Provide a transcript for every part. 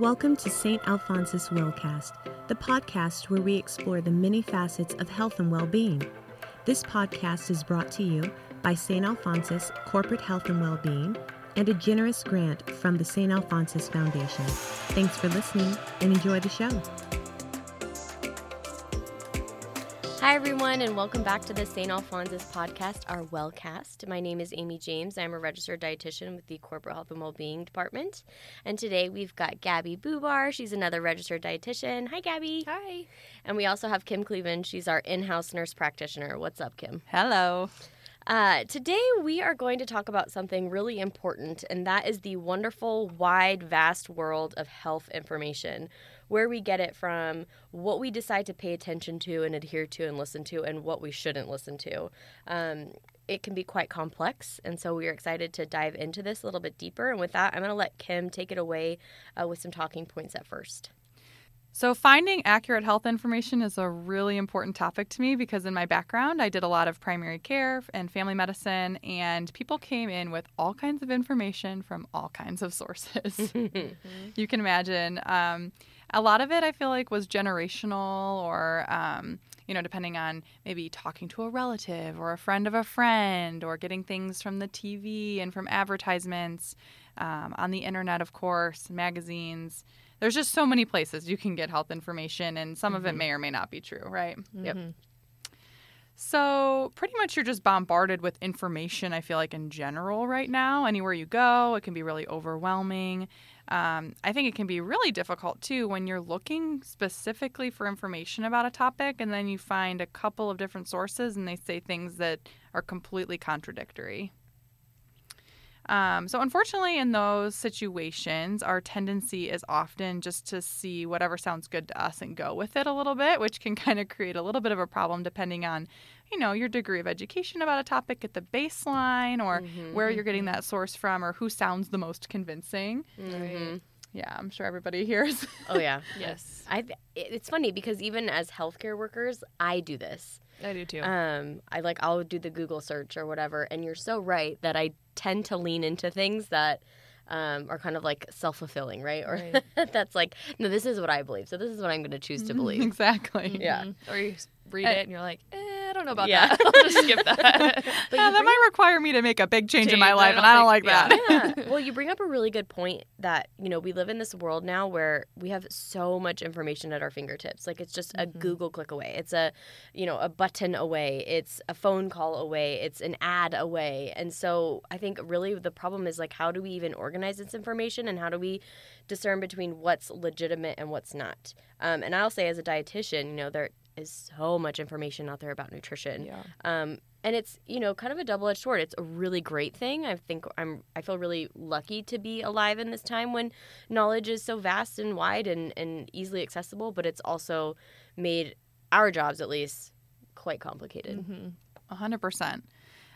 Welcome to St. Alphonsus Wellcast, the podcast where we explore the many facets of health and well being. This podcast is brought to you by St. Alphonsus Corporate Health and Well-Being and a generous grant from the St. Alphonsus Foundation. Thanks for listening and enjoy the show. Hi, everyone, and welcome back to the St. Alphonsus podcast, our Wellcast. My name is Amy James. I'm a registered dietitian with the Corporate Health and Wellbeing Department. And today we've got Gabbie Bubar. She's another registered dietitian. Hi, Gabbie. Hi. And we also have Kim Cleveland. She's our in house nurse practitioner. What's up, Kim? Hello. Uh, today, we are going to talk about something really important, and that is the wonderful, wide, vast world of health information where we get it from, what we decide to pay attention to and adhere to and listen to, and what we shouldn't listen to. Um, it can be quite complex, and so we're excited to dive into this a little bit deeper. And with that, I'm going to let Kim take it away uh, with some talking points at first. So, finding accurate health information is a really important topic to me because, in my background, I did a lot of primary care and family medicine, and people came in with all kinds of information from all kinds of sources. You can imagine. Um, a lot of it I feel like was generational or um, you know depending on maybe talking to a relative or a friend of a friend or getting things from the TV and from advertisements um, on the internet of course magazines there's just so many places you can get health information and some mm-hmm. of it mm-hmm. may or may not be true right mm-hmm. yep so, pretty much you're just bombarded with information, I feel like, in general, right now. Anywhere you go, it can be really overwhelming. Um, I think it can be really difficult too when you're looking specifically for information about a topic and then you find a couple of different sources and they say things that are completely contradictory. Um, so, unfortunately, in those situations, our tendency is often just to see whatever sounds good to us and go with it a little bit, which can kind of create a little bit of a problem depending on, you know, your degree of education about a topic at the baseline or mm-hmm, where you're getting mm-hmm. that source from or who sounds the most convincing. Mm-hmm. Yeah, I'm sure everybody hears. oh yeah, yes. I. It's funny because even as healthcare workers, I do this. I do too. Um, I like I'll do the Google search or whatever, and you're so right that I tend to lean into things that um, are kind of like self fulfilling, right? Or right. that's like, no, this is what I believe, so this is what I'm going to choose to believe. exactly. Yeah. Mm-hmm. Or you read it and you're like, eh, I don't know about yeah. that. I'll just skip that. but yeah, that might require me to make a big change, change in my life, and I don't like that. Yeah. well, you bring up a really good point that you know we live in this world now where we have so much information at our fingertips. Like it's just a mm-hmm. Google click away. It's a you know a button away. It's a phone call away. It's an ad away. And so I think really the problem is like how do we even organize this information and how do we discern between what's legitimate and what's not. Um, and I'll say, as a dietitian, you know, there is so much information out there about nutrition. Yeah. Um, and it's you know kind of a double-edged sword. It's a really great thing. I think I'm I feel really lucky to be alive in this time when knowledge is so vast and wide and and easily accessible. But it's also made our jobs, at least, quite complicated. Mm-hmm. 100%.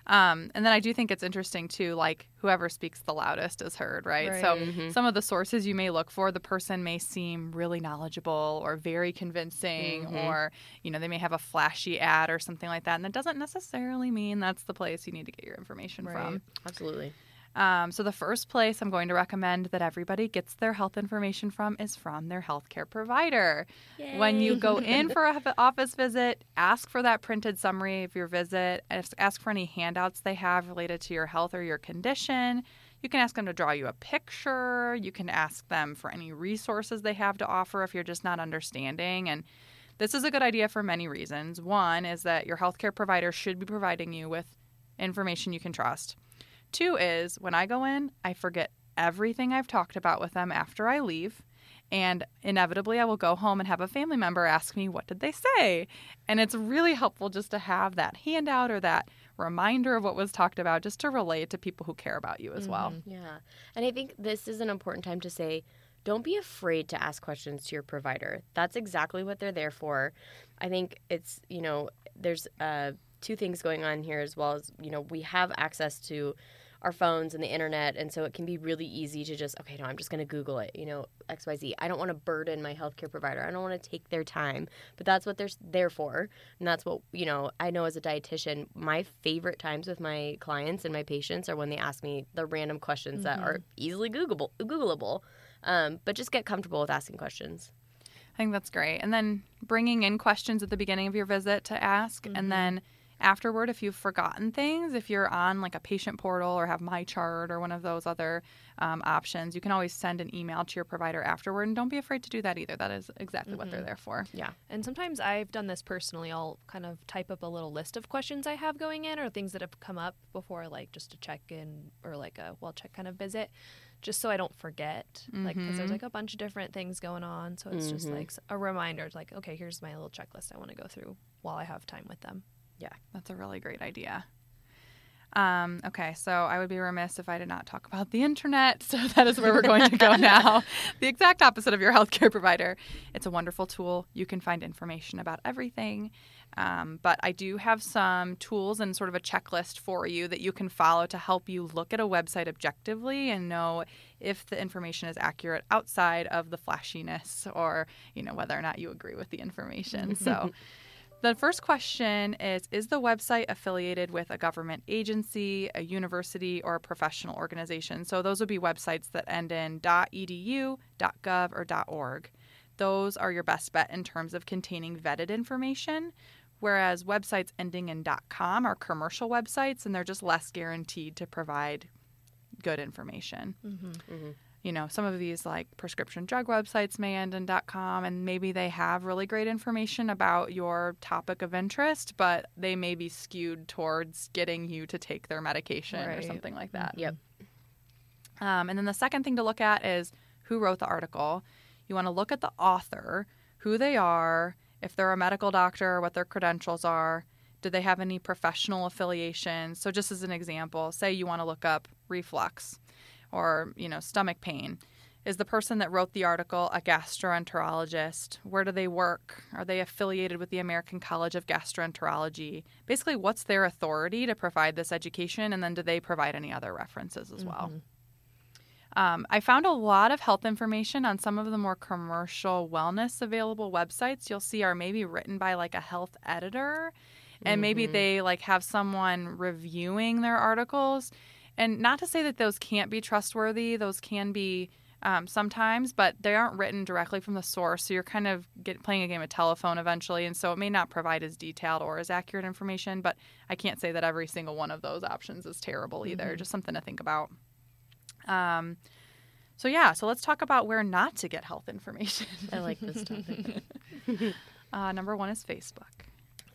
Um, and then I do think it's interesting too, like whoever speaks the loudest is heard, right? right. So mm-hmm. some of the sources you may look for, the person may seem really knowledgeable or very convincing, mm-hmm. or you know they may have a flashy ad or something like that, and that doesn't necessarily mean that's the place you need to get your information right. from. Absolutely. Um, so, the first place I'm going to recommend that everybody gets their health information from is from their healthcare provider. Yay. When you go in for an office visit, ask for that printed summary of your visit, ask for any handouts they have related to your health or your condition. You can ask them to draw you a picture. You can ask them for any resources they have to offer if you're just not understanding. And this is a good idea for many reasons. One is that your healthcare provider should be providing you with information you can trust. Two is when I go in, I forget everything I've talked about with them after I leave. And inevitably, I will go home and have a family member ask me, What did they say? And it's really helpful just to have that handout or that reminder of what was talked about, just to relate to people who care about you as mm-hmm. well. Yeah. And I think this is an important time to say, don't be afraid to ask questions to your provider. That's exactly what they're there for. I think it's, you know, there's uh, two things going on here as well as, you know, we have access to our phones and the internet and so it can be really easy to just okay no i'm just going to google it you know xyz i don't want to burden my healthcare provider i don't want to take their time but that's what they're there for and that's what you know i know as a dietitian my favorite times with my clients and my patients are when they ask me the random questions mm-hmm. that are easily googleable googleable Um, but just get comfortable with asking questions. I think that's great. And then bringing in questions at the beginning of your visit to ask, Mm-hmm. and then afterward, if you've forgotten things, if you're on like a patient portal or have My Chart or one of those other um, options, you can always send an email to your provider afterward. And don't be afraid to do that either. That is exactly what they're Mm-hmm. there for. Yeah. And sometimes I've done this personally. I'll kind of type up a little list of questions I have going in or things that have come up before, like just a check in or like a well check kind of visit, just so I don't forget. Like, because there's like a bunch of different things going on. So it's just like a reminder, it's like, okay, here's my little checklist I want to go through while I have time with them. That's a really great idea. Um, okay, so I would be remiss if I did not talk about the internet. So that is where we're going to go now. the exact opposite of your healthcare provider. It's a wonderful tool. You can find information about everything. Um, but I do have some tools and sort of a checklist for you that you can follow to help you look at a website objectively and know if the information is accurate outside of the flashiness or, you know, whether or not you agree with the information. So the first question is Is the website affiliated with a government agency, a university, or a professional organization? So those would be websites that end in .edu, .gov, or .org. Those are your best bet in terms of containing vetted information, whereas websites ending in .com are commercial websites and they're just less guaranteed to provide good information mm-hmm, mm-hmm. You know, some of these like prescription drug websites may end in .com and maybe they have really great information about your topic of interest, but they may be skewed towards getting you to take their medication or something like that. Yep. Um, and then the second thing to look at is who wrote the article. You want to look at the author, who they are, if they're a medical doctor, what their credentials are. Do they have any professional affiliations? So, just as an example, say you want to look up reflux or you know stomach pain. Is the person that wrote the article a gastroenterologist? Where do they work? Are they affiliated with the American College of Gastroenterology? Basically, what's their authority to provide this education? And then do they provide any other references as well? Um, I found a lot of health information on some of the more commercial wellness available websites. You'll see are maybe written by like a health editor, and maybe they like have someone reviewing their articles. And not to say that those can't be trustworthy; those can be um, sometimes, but they aren't written directly from the source. So you're kind of get, playing a game of telephone eventually, and so it may not provide as detailed or as accurate information. But I can't say that every single one of those options is terrible either. Just something to think about. Um, so yeah, so let's talk about where not to get health information. I like this topic. Uh, number one is Facebook.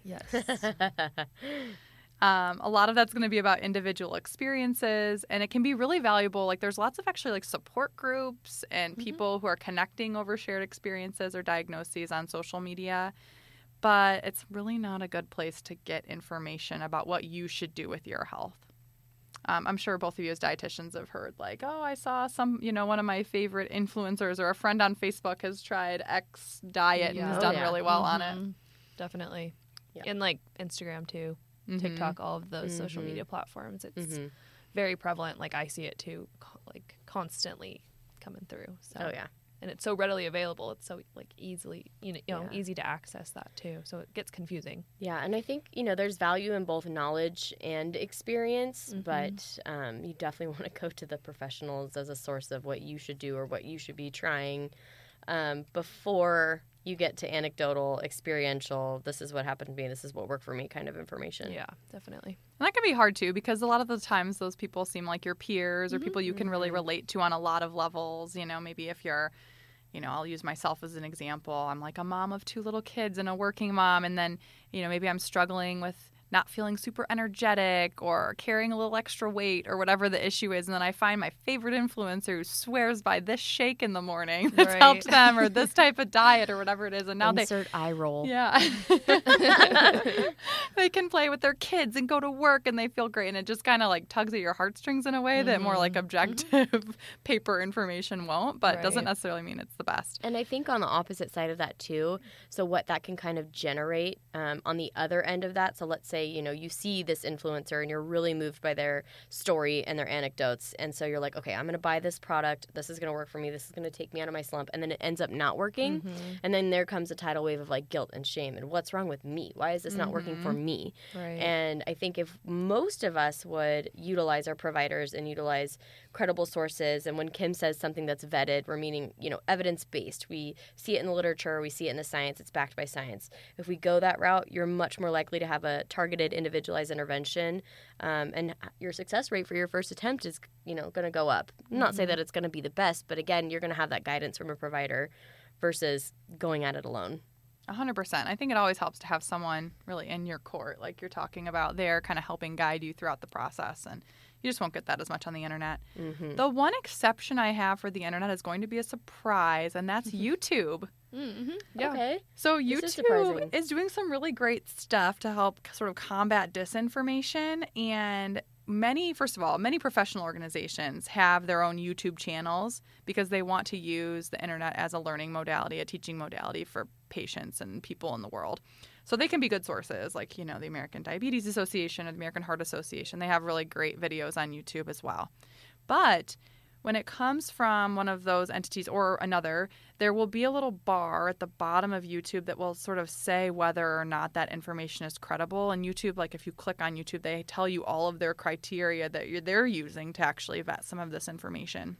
Yes. Um, a lot of that's going to be about individual experiences, and it can be really valuable. Like, there's lots of actually like support groups and people who are connecting over shared experiences or diagnoses on social media. But it's really not a good place to get information about what you should do with your health. Um, I'm sure both of you as dietitians have heard, like, oh, I saw some, you know, one of my favorite influencers or a friend on Facebook has tried X diet and Yeah. has Oh, done yeah. really well on it. Mhm. Definitely. Yeah. And like Instagram too, Mhm. TikTok, all of those social Mhm. media platforms. It's Mhm. very prevalent. Like I see it too, co- like constantly coming through. So Oh yeah. and it's so readily available. It's so like easily, you know, you know, Yeah. easy to access that too. So it gets confusing. Yeah, and I think you know there's value in both knowledge and experience, Mhm. but um, you definitely want to go to the professionals as a source of what you should do or what you should be trying um, before you get to anecdotal, experiential. This is what happened to me. This is what worked for me. Kind of information. Yeah, definitely. And that can be hard too because a lot of the times those people seem like your peers or Mm-hmm. people you can really relate to on a lot of levels. You know, maybe if you're, you know, I'll use myself as an example. I'm like a mom of two little kids and a working mom. And then, you know, maybe I'm struggling with not feeling super energetic or carrying a little extra weight or whatever the issue is. And then I find my favorite influencer who swears by this shake in the morning that's Right. helped them or this type of diet or whatever it is. And now they Insert eye roll. yeah. they can play with their kids and go to work and they feel great. And it just kind of like tugs at your heartstrings in a way that more like objective paper information won't, but doesn't necessarily mean it's the best. And I think on the opposite side of that too, so what that can kind of generate um, on the other end of that. So let's say you know, you see this influencer and you're really moved by their story and their anecdotes. And so you're like, okay, I'm going to buy this product. This is going to work for me. This is going to take me out of my slump. And then it ends up not working. Mm-hmm. And then there comes a tidal wave of like guilt and shame. And what's wrong with me? Why is this not working for Mm-hmm. Me? Right. And I think if most of us would utilize our providers and utilize credible sources, and when Kim says something that's vetted, we're meaning, you know, evidence based. We see it in the literature, we see it in the science, it's backed by science. If we go that route, you're much more likely to have a targeted, individualized intervention, um, and your success rate for your first attempt is, you know, going to go up. Not say that it's going to be the best, but again, you're going to have that guidance from a provider versus going at it alone. A hundred percent. I think it always helps to have someone really in your court, like you're talking about there, kind of helping guide you throughout the process. And you just won't get that as much on the internet. Mm-hmm. The one exception I have for the internet is going to be a surprise, and that's YouTube. mm-hmm. Yeah. Okay. So YouTube is is doing some really great stuff to help sort of combat disinformation and many first of all many professional organizations have their own YouTube channels because they want to use the internet as a learning modality, a teaching modality for patients and people in the world. So they can be good sources like, you know, the American Diabetes Association or the American Heart Association. They have really great videos on YouTube as well. But when it comes from one of those entities or another, there will be a little bar at the bottom of YouTube that will sort of say whether or not that information is credible. And YouTube, like if you click on YouTube, they tell you all of their criteria that they're using to actually vet some of this information.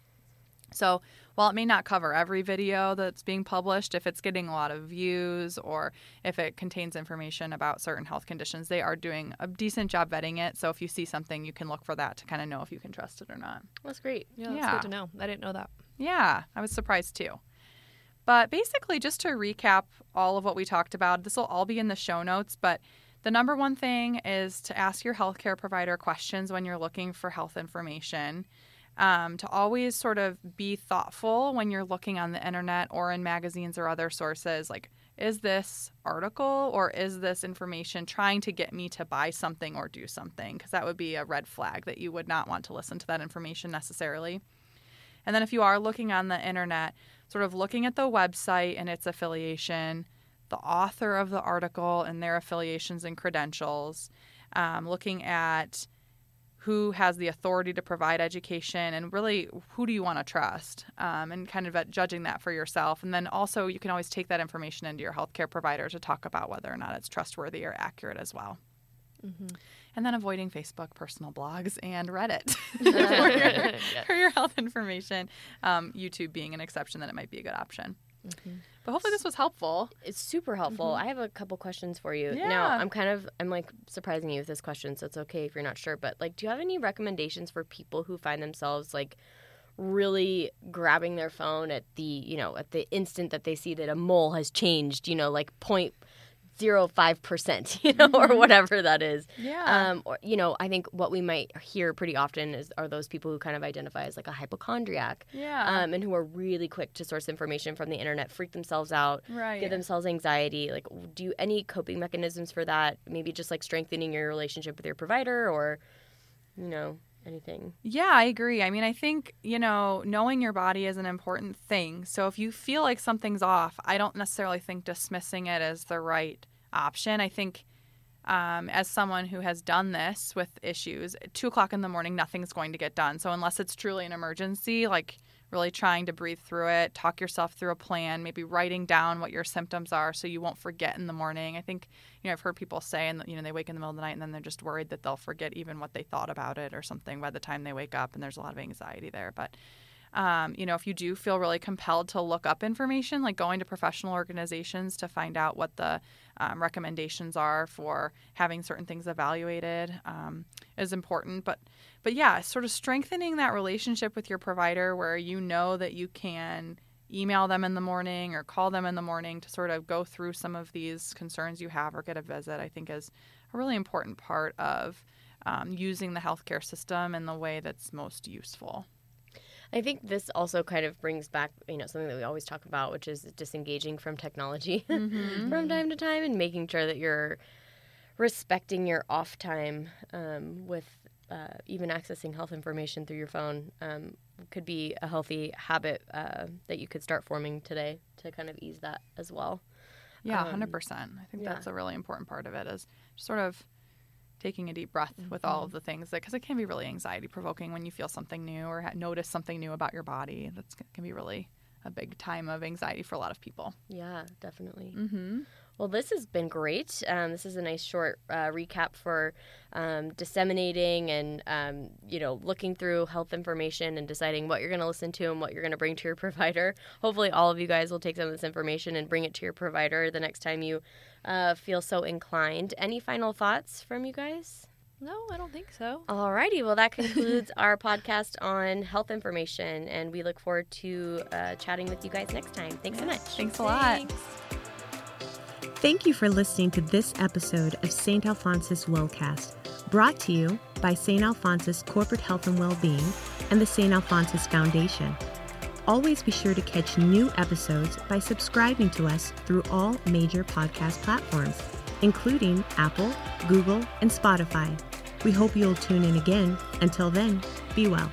So while it may not cover every video that's being published, if it's getting a lot of views or if it contains information about certain health conditions, they are doing a decent job vetting it. So if you see something, you can look for that to kind of know if you can trust it or not. That's great. Yeah, that's Yeah. good to know. I didn't know that. Yeah, I was surprised too. But basically, just to recap all of what we talked about, this will all be in the show notes. But the number one thing is to ask your healthcare provider questions when you're looking for health information. Um, to always sort of be thoughtful when you're looking on the internet or in magazines or other sources. Like, is this article or is this information trying to get me to buy something or do something? Because that would be a red flag that you would not want to listen to that information necessarily. And then if you are looking on the internet, sort of looking at the website and its affiliation, the author of the article and their affiliations and credentials, um, looking at who has the authority to provide education and really who do you want to trust um, and kind of at judging that for yourself. And then also you can always take that information into your healthcare provider to talk about whether or not it's trustworthy or accurate as well. And then avoiding facebook personal blogs and reddit for, your, Yes. for your health information um, youtube being an exception that it might be a good option Mm-hmm. but hopefully this was helpful It's super helpful. Mm-hmm. I have a couple questions for you. Now, Yeah. I'm kind of I'm like surprising you with this question, so it's okay if you're not sure, but like do you have any recommendations for people who find themselves like really grabbing their phone at the, you know, at the instant that they see that a mole has changed, you know, like point zero five percent, you know, or whatever that is. yeah Um, or you know, I think what we might hear pretty often is are those people who kind of identify as like a hypochondriac, yeah um, and who are really quick to source information from the internet, freak themselves out, right give themselves anxiety. Like, do you any coping mechanisms for that? Maybe just like strengthening your relationship with your provider, or you know, anything. Yeah, I agree. I mean, I think, you know, knowing your body is an important thing. So if you feel like something's off, I don't necessarily think dismissing it as the right option. I think um, as someone who has done this with issues, two o'clock in the morning, nothing's going to get done. So unless it's truly an emergency, like really trying to breathe through it, talk yourself through a plan, maybe writing down what your symptoms are so you won't forget in the morning. I think, you know, I've heard people say, and you know, they wake in the middle of the night and then they're just worried that they'll forget even what they thought about it or something by the time they wake up, and there's a lot of anxiety there. But um, you know, if you do feel really compelled to look up information, like going to professional organizations to find out what the um, recommendations are for having certain things evaluated um, is important. But, but yeah, sort of strengthening that relationship with your provider where you know that you can email them in the morning or call them in the morning to sort of go through some of these concerns you have or get a visit, I think is a really important part of um, using the healthcare system in the way that's most useful. I think this also kind of brings back, you know, something that we always talk about, which is disengaging from technology from time to time and making sure that you're respecting your off time um, with uh, even accessing health information through your phone um, could be a healthy habit uh, that you could start forming today to kind of ease that as well. Yeah, Um, hundred percent. I think yeah. that's a really important part of it is sort of taking a deep breath with all of the things that because it can be really anxiety provoking when you feel something new or ha- notice something new about your body. That's can be really a big time of anxiety for a lot of people. Yeah, definitely. Mm-hmm. Well, this has been great. Um, this is a nice short uh, recap for um, disseminating and um, you know looking through health information and deciding what you're going to listen to and what you're going to bring to your provider. Hopefully, all of you guys will take some of this information and bring it to your provider the next time you uh, feel so inclined. Any final thoughts from you guys? No, I don't think so. All righty. well, that concludes our podcast on health information, and we look forward to uh, chatting with you guys next time. Thanks so much. Thanks a lot. Thank you for listening to this episode of St. Alphonsus Wellcast, brought to you by St. Alphonsus Corporate Health and Wellbeing and the St. Alphonsus Foundation. Always be sure to catch new episodes by subscribing to us through all major podcast platforms, including Apple, Google, and Spotify. We hope you'll tune in again. Until then, be well.